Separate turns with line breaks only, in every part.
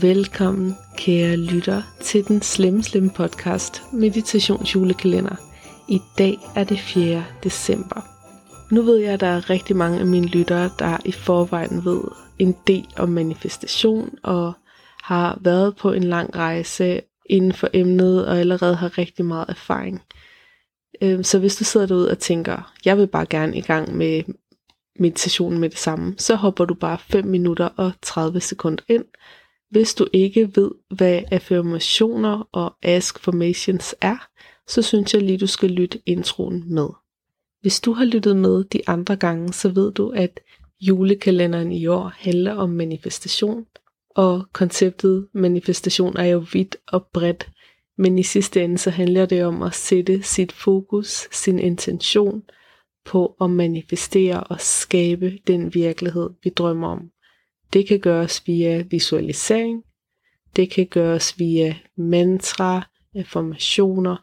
Velkommen, kære lytter, til den slemme, slemme podcast Meditationsjulekalender. I dag er det 4. december. Nu ved jeg, at der er rigtig mange af mine lyttere, der i forvejen ved en del om manifestation og har været på en lang rejse inden for emnet og allerede har rigtig meget erfaring. Øhm, så hvis du sidder derude og tænker, jeg vil bare gerne i gang med meditationen med det samme, så hopper du bare 5 minutter og 30 sekunder ind. Hvis du ikke ved, hvad affirmationer og ask formations er, så synes jeg lige, du skal lytte introen med. Hvis du har lyttet med de andre gange, så ved du, at julekalenderen i år handler om manifestation, og konceptet manifestation er jo vidt og bredt, men i sidste ende så handler det om at sætte sit fokus, sin intention på at manifestere og skabe den virkelighed, vi drømmer om. Det kan gøres via visualisering, det kan gøres via mantra, affirmationer.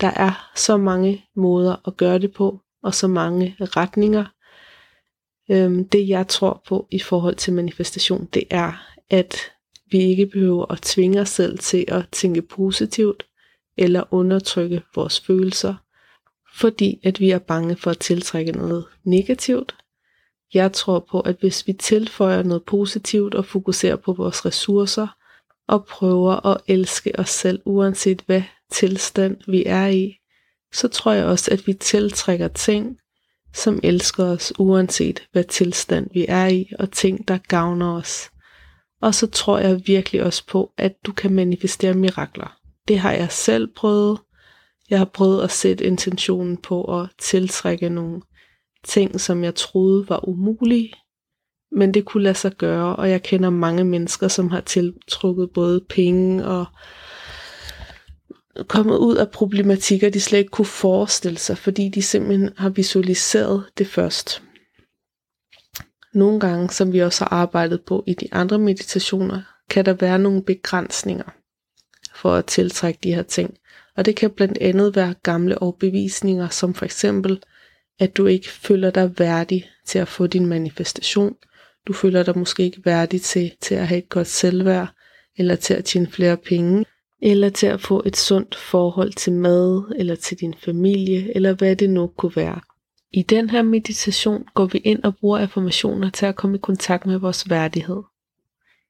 Der er så mange måder at gøre det på, og så mange retninger. Øhm, det jeg tror på i forhold til manifestation, det er, at vi ikke behøver at tvinge os selv til at tænke positivt eller undertrykke vores følelser, fordi at vi er bange for at tiltrække noget negativt. Jeg tror på, at hvis vi tilføjer noget positivt og fokuserer på vores ressourcer og prøver at elske os selv uanset hvad tilstand vi er i, så tror jeg også, at vi tiltrækker ting, som elsker os uanset hvad tilstand vi er i, og ting, der gavner os. Og så tror jeg virkelig også på, at du kan manifestere mirakler. Det har jeg selv prøvet. Jeg har prøvet at sætte intentionen på at tiltrække nogle ting, som jeg troede var umulige, men det kunne lade sig gøre, og jeg kender mange mennesker, som har tiltrukket både penge og kommet ud af problematikker, de slet ikke kunne forestille sig, fordi de simpelthen har visualiseret det først. Nogle gange, som vi også har arbejdet på i de andre meditationer, kan der være nogle begrænsninger for at tiltrække de her ting. Og det kan blandt andet være gamle overbevisninger, som for eksempel, at du ikke føler dig værdig til at få din manifestation. Du føler dig måske ikke værdig til, til at have et godt selvværd, eller til at tjene flere penge, eller til at få et sundt forhold til mad, eller til din familie, eller hvad det nu kunne være. I den her meditation går vi ind og bruger affirmationer til at komme i kontakt med vores værdighed.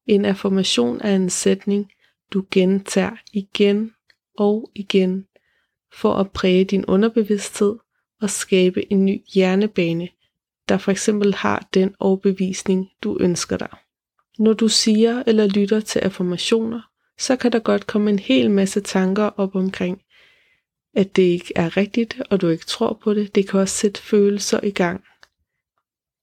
En affirmation er en sætning, du gentager igen og igen for at præge din underbevidsthed og skabe en ny hjernebane, der for eksempel har den overbevisning, du ønsker dig. Når du siger eller lytter til affirmationer, så kan der godt komme en hel masse tanker op omkring, at det ikke er rigtigt, og du ikke tror på det. Det kan også sætte følelser i gang.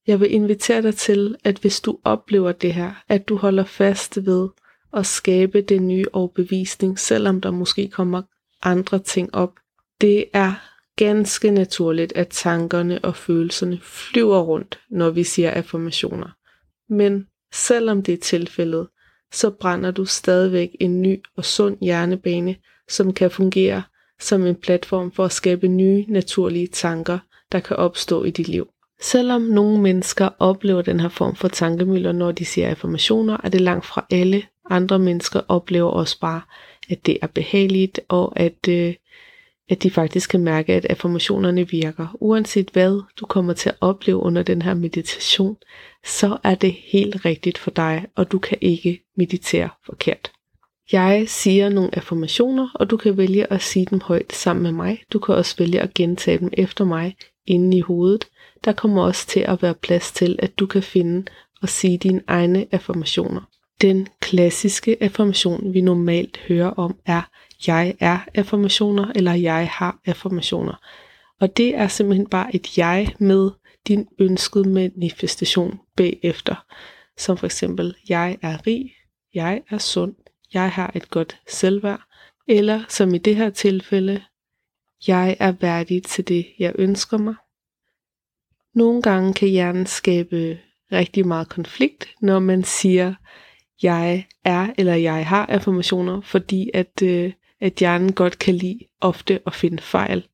Jeg vil invitere dig til, at hvis du oplever det her, at du holder fast ved at skabe den nye overbevisning, selvom der måske kommer andre ting op. Det er ganske naturligt, at tankerne og følelserne flyver rundt, når vi siger affirmationer. Men selvom det er tilfældet, så brænder du stadigvæk en ny og sund hjernebane, som kan fungere som en platform for at skabe nye naturlige tanker, der kan opstå i dit liv. Selvom nogle mennesker oplever den her form for tankemøller, når de siger affirmationer, er det langt fra alle andre mennesker oplever også bare, at det er behageligt, og at, øh, at de faktisk kan mærke, at affirmationerne virker. Uanset hvad du kommer til at opleve under den her meditation, så er det helt rigtigt for dig, og du kan ikke meditere forkert. Jeg siger nogle affirmationer, og du kan vælge at sige dem højt sammen med mig. Du kan også vælge at gentage dem efter mig inde i hovedet. Der kommer også til at være plads til, at du kan finde og sige dine egne affirmationer. Den klassiske affirmation, vi normalt hører om, er jeg er affirmationer, eller jeg har affirmationer. Og det er simpelthen bare et jeg med din ønskede manifestation bagefter. Som for eksempel, jeg er rig, jeg er sund, jeg har et godt selvværd, eller som i det her tilfælde, jeg er værdig til det, jeg ønsker mig. Nogle gange kan hjernen skabe rigtig meget konflikt, når man siger, jeg er eller jeg har affirmationer, fordi at, øh, at hjernen godt kan lide ofte at finde fejl.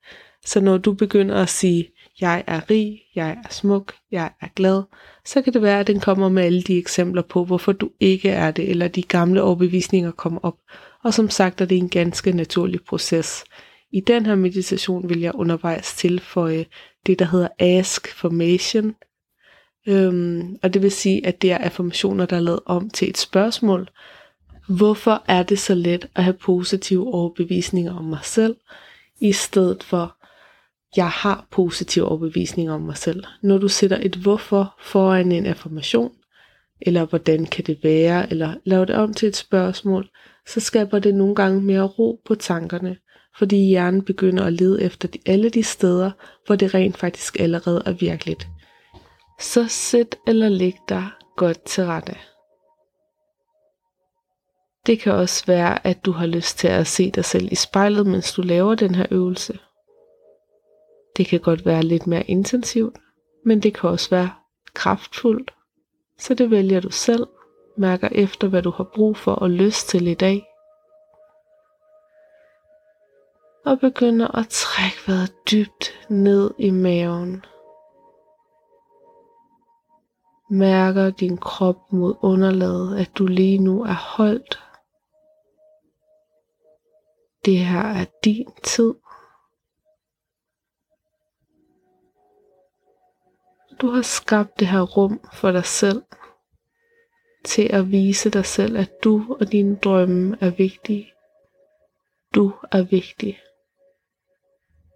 Så når du begynder at sige, jeg er rig, jeg er smuk, jeg er glad, så kan det være, at den kommer med alle de eksempler på, hvorfor du ikke er det, eller de gamle overbevisninger kommer op. Og som sagt er det en ganske naturlig proces. I den her meditation vil jeg undervejs tilføje det, der hedder Ask Formation. Øhm, og det vil sige, at det er affirmationer, der er lavet om til et spørgsmål. Hvorfor er det så let at have positive overbevisninger om mig selv, i stedet for, jeg har positive overbevisninger om mig selv. Når du sætter et hvorfor foran en affirmation, eller hvordan kan det være, eller laver det om til et spørgsmål, så skaber det nogle gange mere ro på tankerne, fordi hjernen begynder at lede efter de, alle de steder, hvor det rent faktisk allerede er virkeligt. Så sæt eller læg dig godt til rette. Det kan også være, at du har lyst til at se dig selv i spejlet, mens du laver den her øvelse. Det kan godt være lidt mere intensivt, men det kan også være kraftfuldt. Så det vælger du selv, mærker efter, hvad du har brug for og lyst til i dag. Og begynder at trække vejret dybt ned i maven. Mærker din krop mod underlaget, at du lige nu er holdt. Det her er din tid. Du har skabt det her rum for dig selv, til at vise dig selv, at du og dine drømme er vigtige. Du er vigtig.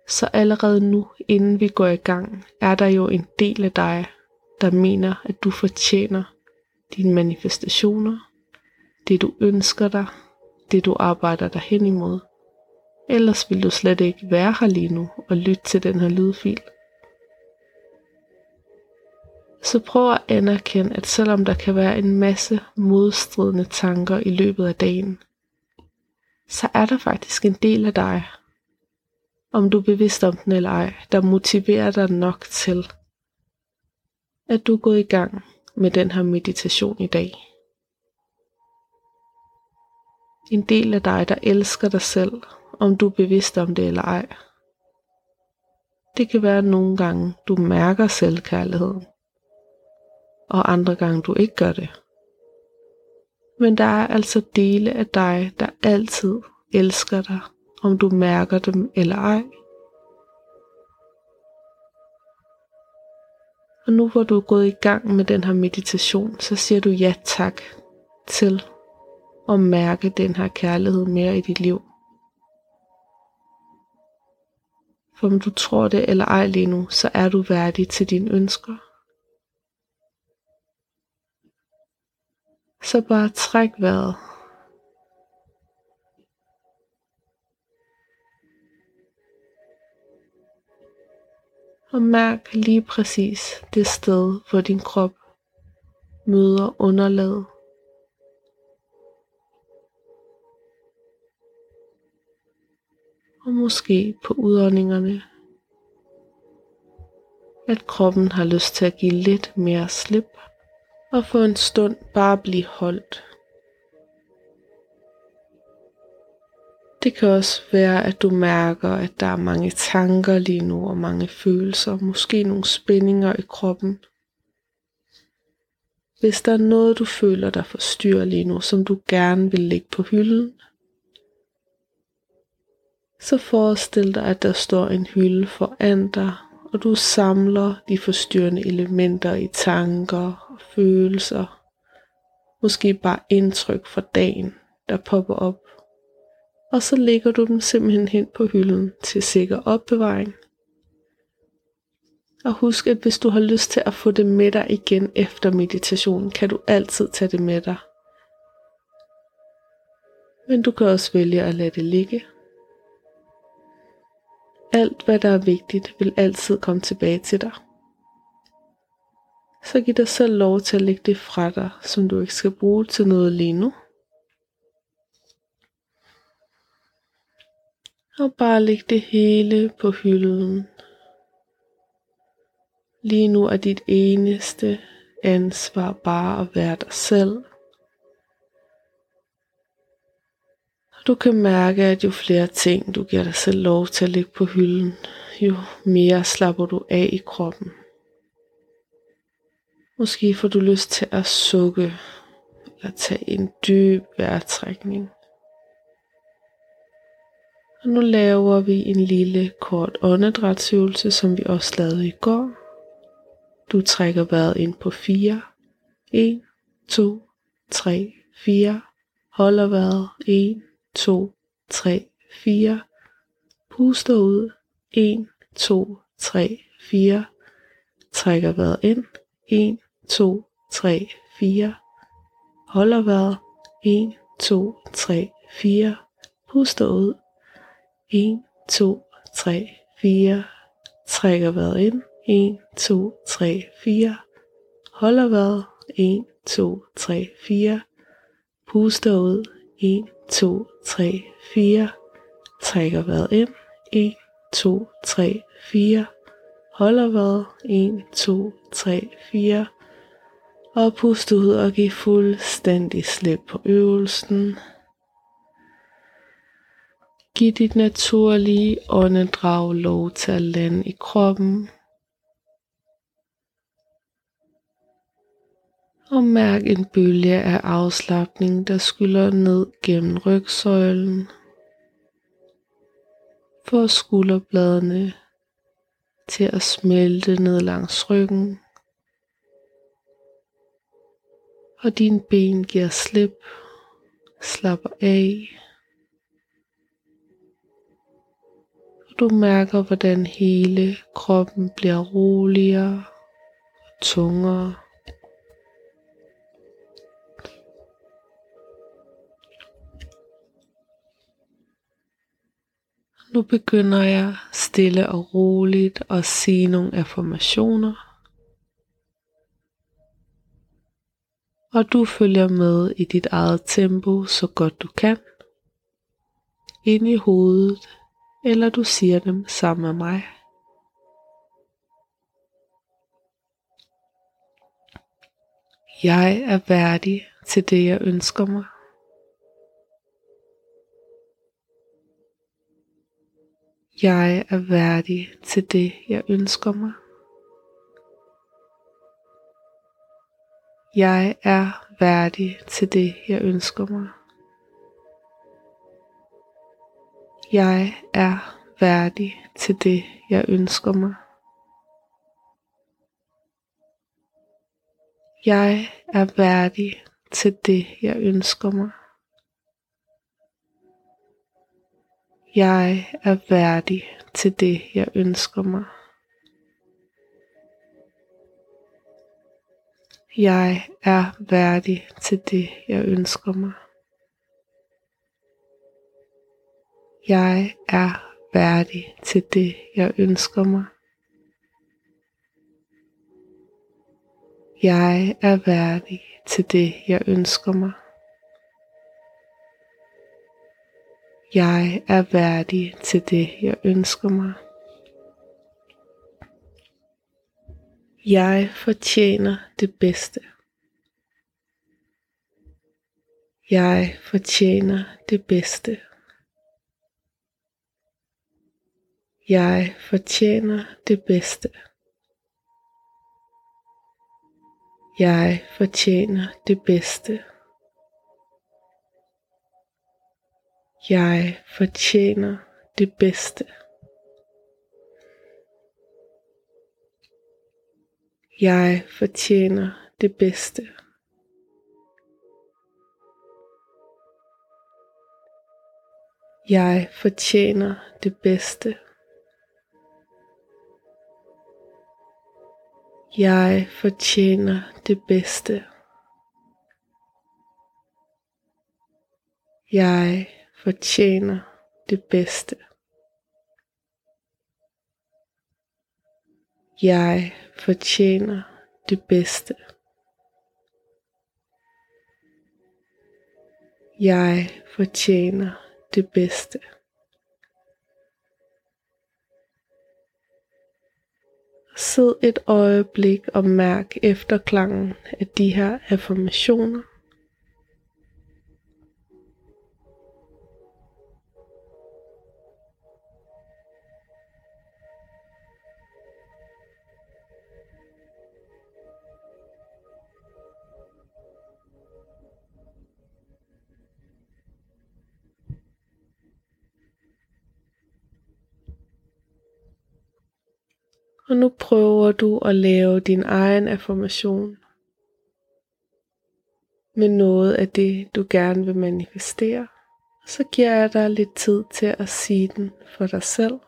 Så allerede nu, inden vi går i gang, er der jo en del af dig, der mener, at du fortjener dine manifestationer, det du ønsker dig, det du arbejder dig hen imod. Ellers vil du slet ikke være her lige nu og lytte til den her lydfil. Så prøv at anerkende, at selvom der kan være en masse modstridende tanker i løbet af dagen, så er der faktisk en del af dig, om du er bevidst om den eller ej, der motiverer dig nok til, at du går i gang med den her meditation i dag. En del af dig, der elsker dig selv, om du er bevidst om det eller ej. Det kan være, at nogle gange du mærker selvkærligheden og andre gange du ikke gør det. Men der er altså dele af dig, der altid elsker dig, om du mærker dem eller ej. Og nu hvor du er gået i gang med den her meditation, så siger du ja tak til at mærke den her kærlighed mere i dit liv. For om du tror det eller ej lige nu, så er du værdig til dine ønsker. Så bare træk vejret. Og mærk lige præcis det sted, hvor din krop møder underlaget. Og måske på udåndingerne, at kroppen har lyst til at give lidt mere slip og få en stund bare blive holdt. Det kan også være, at du mærker, at der er mange tanker lige nu og mange følelser, måske nogle spændinger i kroppen. Hvis der er noget, du føler, der forstyrrer lige nu, som du gerne vil lægge på hylden, så forestil dig, at der står en hylde foran dig, og du samler de forstyrrende elementer i tanker og følelser. Måske bare indtryk fra dagen, der popper op. Og så lægger du dem simpelthen hen på hylden til sikker opbevaring. Og husk, at hvis du har lyst til at få det med dig igen efter meditationen, kan du altid tage det med dig. Men du kan også vælge at lade det ligge alt, hvad der er vigtigt, vil altid komme tilbage til dig. Så giv dig selv lov til at lægge det fra dig, som du ikke skal bruge til noget lige nu. Og bare læg det hele på hylden. Lige nu er dit eneste ansvar bare at være dig selv. Du kan mærke, at jo flere ting du giver dig selv lov til at lægge på hylden, jo mere slapper du af i kroppen. Måske får du lyst til at sukke eller tage en dyb vejrtrækning. Og nu laver vi en lille kort åndedrætsøvelse, som vi også lavede i går. Du trækker vejret ind på 4. 1, 2, 3, 4. Holder vejret. 1, 2, 3, 4. Puster ud. 1, 2, 3, 4. Trækker vejret ind. 1, 2, 3, 4. Holder vejret. 1, 2, 3, 4. Puster ud. 1, 2, 3, 4. Trækker vejret ind. 1, 2, 3, 4. Holder vejret. 1, 2, 3, 4. Puster ud. 1, 2, 3, 4. Trækker vejret ind. 1, 2, 3, 4. Holder vejret. 1, 2, 3, 4. Og pust ud og giv fuldstændig slip på øvelsen. Giv dit naturlige åndedrag lov til at lande i kroppen. Og mærk en bølge af afslappning, der skylder ned gennem rygsøjlen. Få skulderbladene til at smelte ned langs ryggen. Og dine ben giver slip, slapper af. Du mærker, hvordan hele kroppen bliver roligere og tungere. Nu begynder jeg stille og roligt at sige nogle affirmationer. Og du følger med i dit eget tempo så godt du kan. Ind i hovedet, eller du siger dem sammen med mig. Jeg er værdig til det, jeg ønsker mig. Jeg er værdig til det, jeg ønsker mig. Jeg er værdig til det, jeg ønsker mig. Jeg er værdig til det, jeg ønsker mig. Jeg er værdig til det, jeg ønsker mig. Jeg er værdig til det, jeg ønsker mig. Jeg er værdig til det, jeg ønsker mig. Jeg er værdig til det, jeg ønsker mig. Jeg er værdig til det, jeg ønsker mig. Jeg er værdig til det, jeg ønsker mig. Jeg fortjener det bedste. Jeg fortjener det bedste. Jeg fortjener det bedste. Jeg fortjener det bedste. Jeg fortjener det bedste. Jeg fortjener det bedste. Jeg fortjener det bedste. Jeg fortjener det bedste. Jeg fortjener det bedste. Jeg fortjener det bedste. Jeg fortjener det bedste. Sid et øjeblik og mærk efterklangen af de her affirmationer. Og nu prøver du at lave din egen affirmation med noget af det, du gerne vil manifestere. Så giver jeg dig lidt tid til at sige den for dig selv.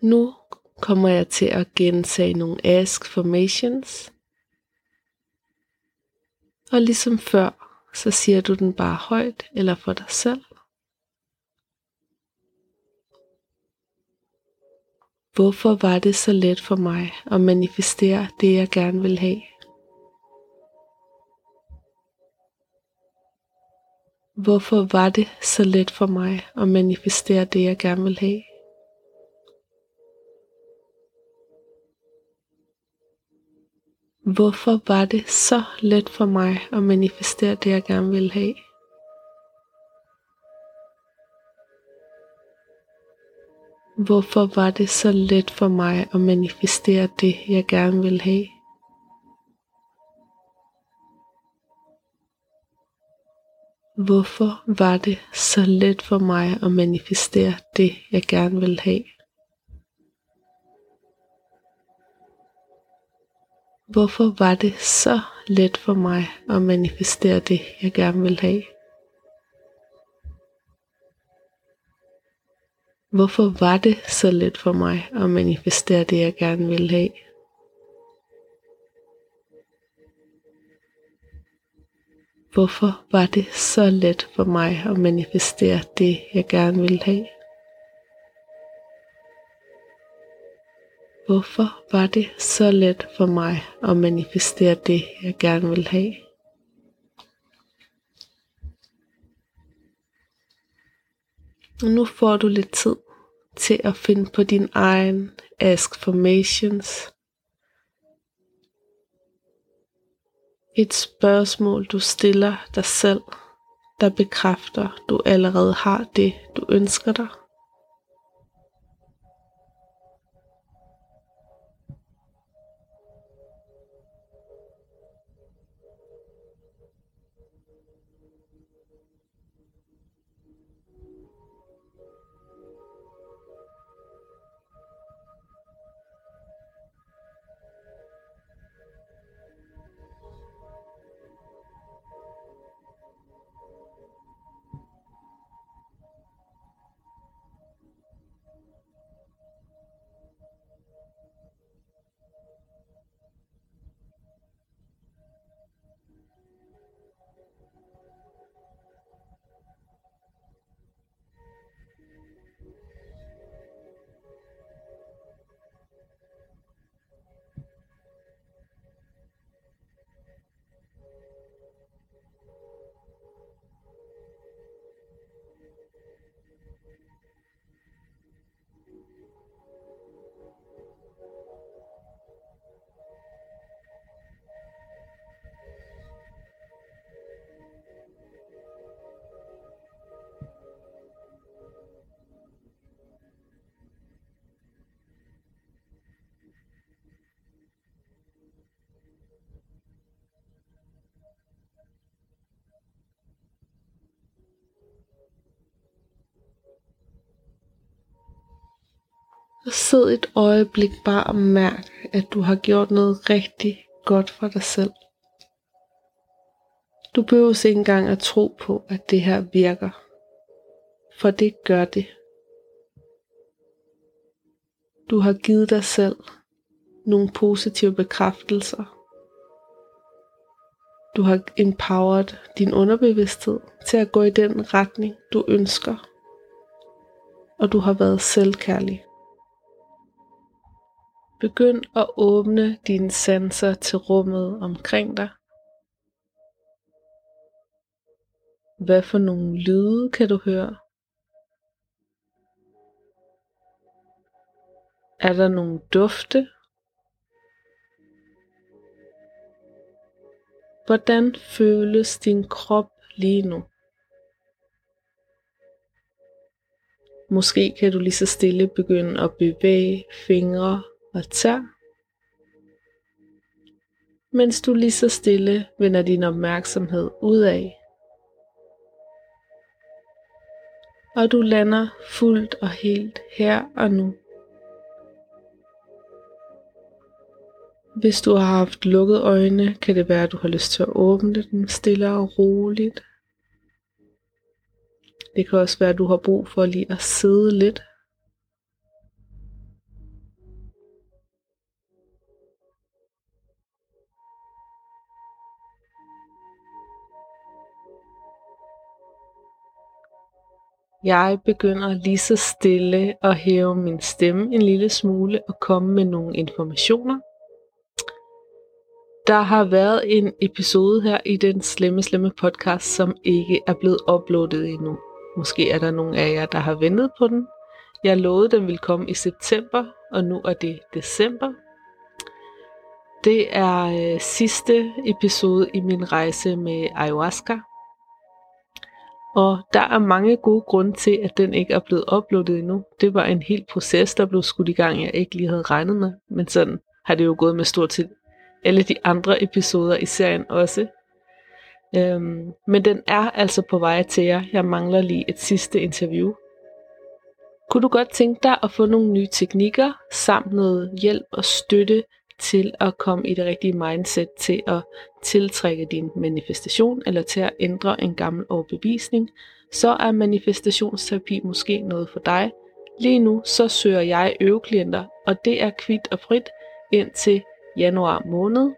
Nu kommer jeg til at gentage nogle ask formations. Og ligesom før, så siger du den bare højt eller for dig selv. Hvorfor var det så let for mig at manifestere det, jeg gerne vil have? Hvorfor var det så let for mig at manifestere det, jeg gerne vil have? Hvorfor var det så let for mig at manifestere det, jeg gerne ville have? Hvorfor var det så let for mig at manifestere det, jeg gerne ville have? Hvorfor var det så let for mig at manifestere det, jeg gerne ville have? Hvorfor var det så let for mig at manifestere det, jeg gerne vil have? Hvorfor var det så let for mig at manifestere det, jeg gerne vil have? Hvorfor var det så let for mig at manifestere det, jeg gerne vil have? Hvorfor var det så let for mig at manifestere det, jeg gerne vil have? Og nu får du lidt tid til at finde på din egen ask formations. Et spørgsmål, du stiller dig selv, der bekræfter, du allerede har det, du ønsker dig. Og sid et øjeblik bare og mærk, at du har gjort noget rigtig godt for dig selv. Du behøver ikke engang at tro på, at det her virker. For det gør det. Du har givet dig selv nogle positive bekræftelser. Du har empowered din underbevidsthed til at gå i den retning, du ønsker. Og du har været selvkærlig. Begynd at åbne dine sanser til rummet omkring dig. Hvad for nogle lyde kan du høre? Er der nogle dufte? Hvordan føles din krop lige nu? Måske kan du lige så stille begynde at bevæge fingre og tør, mens du lige så stille vender din opmærksomhed ud af. Og du lander fuldt og helt her og nu. Hvis du har haft lukket øjne, kan det være, at du har lyst til at åbne dem stille og roligt. Det kan også være, at du har brug for lige at sidde lidt. Jeg begynder lige så stille at hæve min stemme en lille smule og komme med nogle informationer. Der har været en episode her i den slemme, slemme podcast, som ikke er blevet uploadet endnu. Måske er der nogle af jer, der har ventet på den. Jeg lovede, den ville komme i september, og nu er det december. Det er øh, sidste episode i min rejse med ayahuasca. Og der er mange gode grunde til, at den ikke er blevet uploadet endnu. Det var en helt proces, der blev skudt i gang, jeg ikke lige havde regnet med. Men sådan har det jo gået med stort set alle de andre episoder i serien også. Øhm, men den er altså på vej til jer. Jeg mangler lige et sidste interview. Kunne du godt tænke dig at få nogle nye teknikker, samt noget hjælp og støtte til at komme i det rigtige mindset til at tiltrække din manifestation eller til at ændre en gammel overbevisning, så er manifestationsterapi måske noget for dig. Lige nu så søger jeg øveklienter, og det er kvidt og frit indtil januar måned.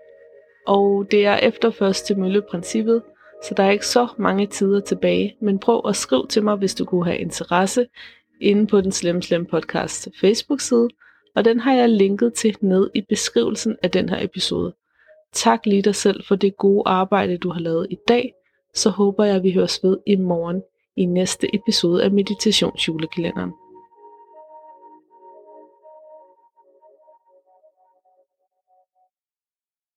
Og det er efter første mølleprincippet, så der er ikke så mange tider tilbage, men prøv at skrive til mig, hvis du kunne have interesse, inde på den Slem Slem Podcast Facebook-side, og den har jeg linket til ned i beskrivelsen af den her episode. Tak lige dig selv for det gode arbejde, du har lavet i dag, så håber jeg, at vi høres ved i morgen i næste episode af Meditationsjulekalenderen.